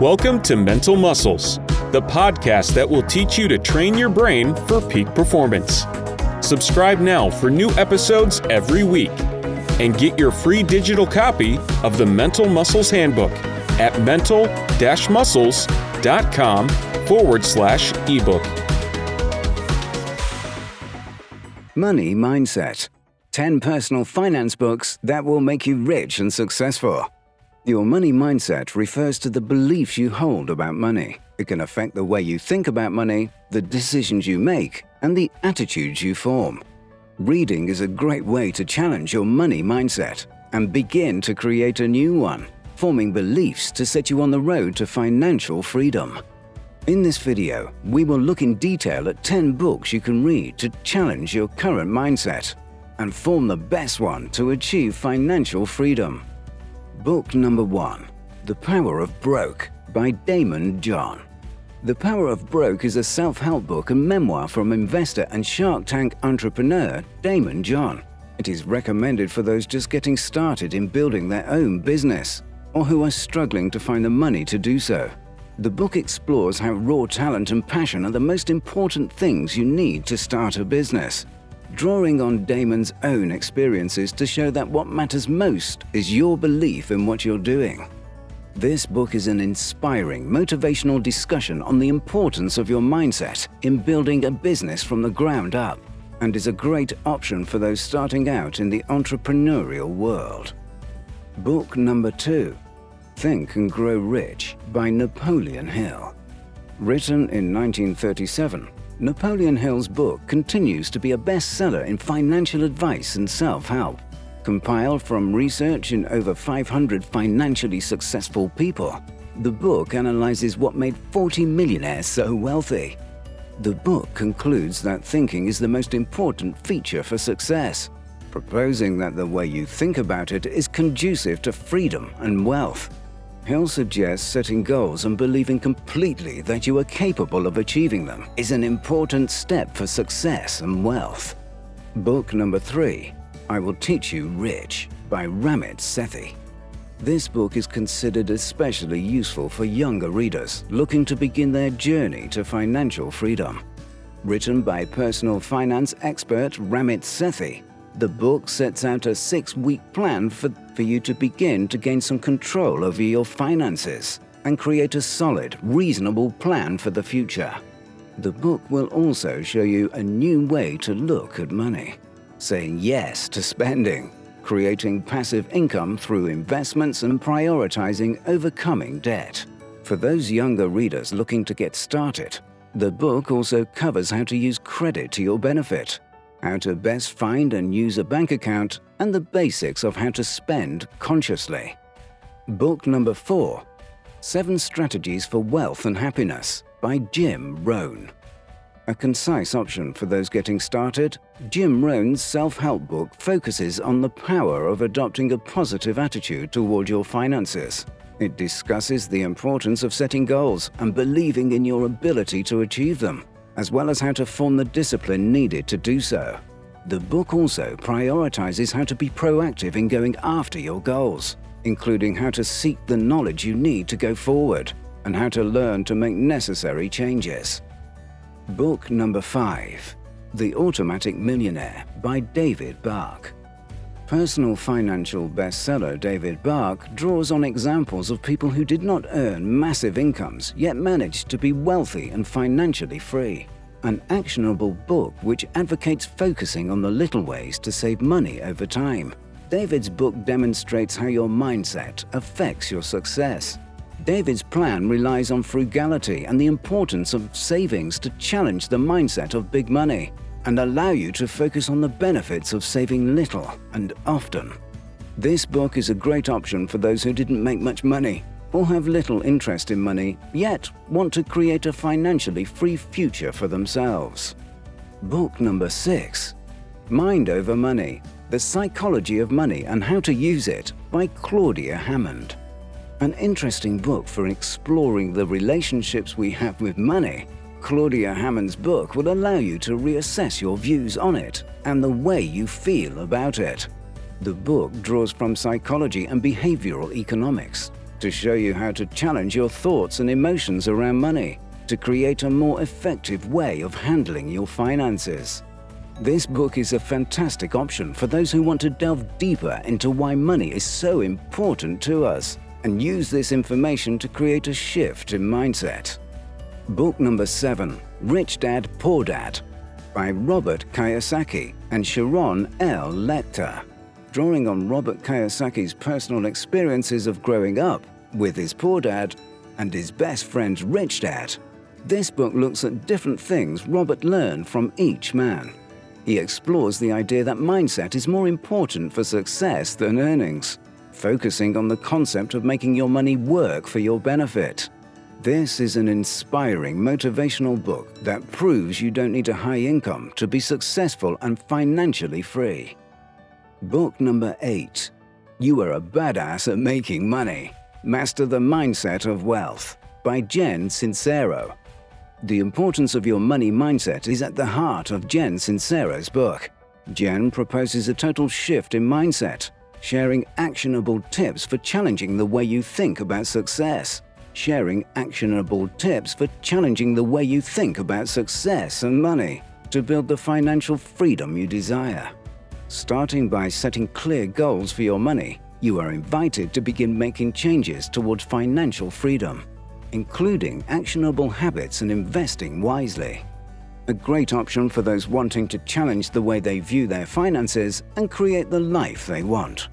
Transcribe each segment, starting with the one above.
Welcome to Mental Muscles, the podcast that will teach you to train your brain for peak performance. Subscribe now for new episodes every week and get your free digital copy of the Mental Muscles Handbook at mental muscles.com forward slash ebook. Money Mindset 10 personal finance books that will make you rich and successful. Your money mindset refers to the beliefs you hold about money. It can affect the way you think about money, the decisions you make, and the attitudes you form. Reading is a great way to challenge your money mindset and begin to create a new one, forming beliefs to set you on the road to financial freedom. In this video, we will look in detail at 10 books you can read to challenge your current mindset and form the best one to achieve financial freedom. Book number one The Power of Broke by Daymond John. The Power of Broke is a self help book and memoir from investor and Shark Tank entrepreneur Daymond John. It is recommended for those just getting started in building their own business or who are struggling to find the money to do so. The book explores how raw talent and passion are the most important things you need to start a business drawing on Daymond's own experiences to show that what matters most is your belief in what you're doing. This book is an inspiring, motivational discussion on the importance of your mindset in building a business from the ground up and is a great option for those starting out in the entrepreneurial world. Book number two Think and Grow Rich by Napoleon Hill. Written in 1937, Napoleon Hill's book continues to be a bestseller in financial advice and self help. Compiled from research in over 500 financially successful people, the book analyzes what made 40 millionaires so wealthy. The book concludes that thinking is the most important feature for success, proposing that the way you think about it is conducive to freedom and wealth. Hill suggests setting goals and believing completely that you are capable of achieving them is an important step for success and wealth. Book number three I Will Teach You Rich by Ramit Sethi. This book is considered especially useful for younger readers looking to begin their journey to financial freedom. Written by personal finance expert Ramit Sethi, the book sets out a six week plan for, for you to begin to gain some control over your finances and create a solid, reasonable plan for the future. The book will also show you a new way to look at money, saying yes to spending, creating passive income through investments, and prioritizing overcoming debt. For those younger readers looking to get started, the book also covers how to use credit to your benefit how to best find and use a bank account, and the basics of how to spend consciously. Book number 4 Seven Strategies for Wealth and Happiness by Jim Rohn. A concise option for those getting started, Jim Rohn's self help book focuses on the power of adopting a positive attitude toward your finances. It discusses the importance of setting goals and believing in your ability to achieve them as well as how to form the discipline needed to do so. The book also prioritizes how to be proactive in going after your goals, including how to seek the knowledge you need to go forward and how to learn to make necessary changes. Book number 5 The Automatic Millionaire by David Bach. Personal financial bestseller David Bach draws on examples of people who did not earn massive incomes yet managed to be wealthy and financially free. An actionable book which advocates focusing on the little ways to save money over time. David's book demonstrates how your mindset affects your success. David's plan relies on frugality and the importance of savings to challenge the mindset of big money and allow you to focus on the benefits of saving little and often. This book is a great option for those who didn't make much money or have little interest in money, yet want to create a financially free future for themselves. Book number 6 Mind Over Money The Psychology of Money and How to Use It by Claudia Hammond. An interesting book for exploring the relationships we have with money Claudia Hammond's book will allow you to reassess your views on it and the way you feel about it. The book draws from psychology and behavioral economics to show you how to challenge your thoughts and emotions around money to create a more effective way of handling your finances. This book is a fantastic option for those who want to delve deeper into why money is so important to us and use this information to create a shift in mindset. Book number 7 Rich Dad Poor Dad by Robert Kiyosaki and Sharon L. Lechter. Drawing on Robert Kiyosaki's personal experiences of growing up with his poor dad and his best friend's rich dad, this book looks at different things Robert learned from each man. He explores the idea that mindset is more important for success than earnings, focusing on the concept of making your money work for your benefit. This is an inspiring motivational book that proves you don't need a high income to be successful and financially free. Book number 8 You Are a Badass at Making Money Master the Mindset of Wealth by Jen Sincero. The importance of your money mindset is at the heart of Jen Sincero's book. Jen proposes a total shift in mindset, sharing actionable tips for challenging the way you think about success. Sharing actionable tips for challenging the way you think about success and money to build the financial freedom you desire. Starting by setting clear goals for your money, you are invited to begin making changes towards financial freedom including actionable habits and investing wisely. A great option for those wanting to challenge the way they view their finances and create the life they want.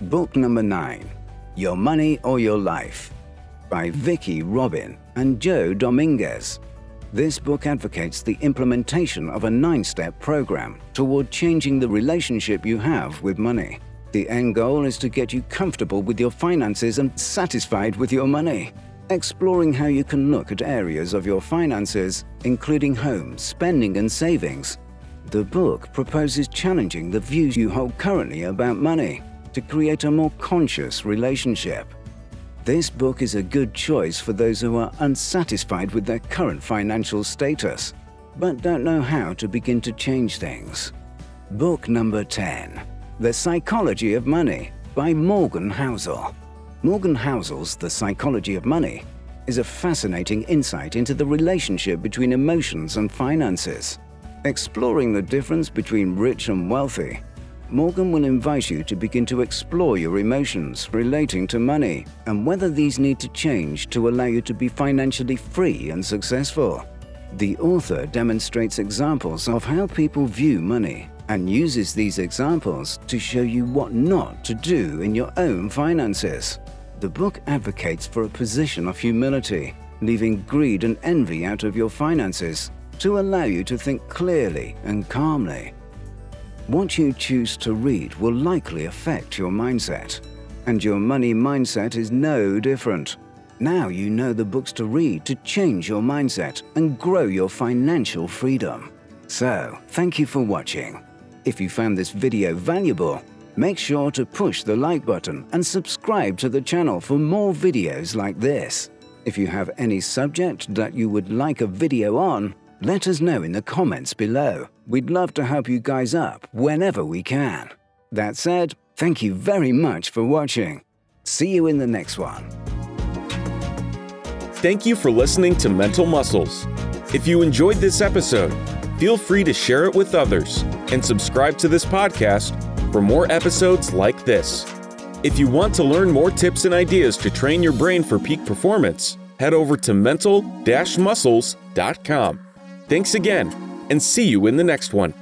Book number 9 Your Money or Your Life by Vicki Robin and Joe Dominguez. This book advocates the implementation of a nine step program toward changing the relationship you have with money. The end goal is to get you comfortable with your finances and satisfied with your money exploring how you can look at areas of your finances, including home, spending, and savings. The book proposes challenging the views you hold currently about money to create a more conscious relationship. This book is a good choice for those who are unsatisfied with their current financial status, but don't know how to begin to change things. Book number 10 The Psychology of Money by Morgan Housel. Morgan Housel's The Psychology of Money is a fascinating insight into the relationship between emotions and finances. Exploring the difference between rich and wealthy, Morgan will invite you to begin to explore your emotions relating to money and whether these need to change to allow you to be financially free and successful. The author demonstrates examples of how people view money and uses these examples to show you what not to do in your own finances. The book advocates for a position of humility, leaving greed and envy out of your finances to allow you to think clearly and calmly. What you choose to read will likely affect your mindset, and your money mindset is no different. Now you know the books to read to change your mindset and grow your financial freedom. So, thank you for watching. If you found this video valuable, make sure to push the like button and subscribe to the channel for more videos like this. If you have any subject that you would like a video on, let us know in the comments below. We'd love to help you guys up whenever we can. That said, thank you very much for watching. See you in the next one. Thank you for listening to Mental Muscles. If you enjoyed this episode, feel free to share it with others and subscribe to this podcast for more episodes like this. If you want to learn more tips and ideas to train your brain for peak performance, head over to mental muscles.com. Thanks again, and see you in the next one.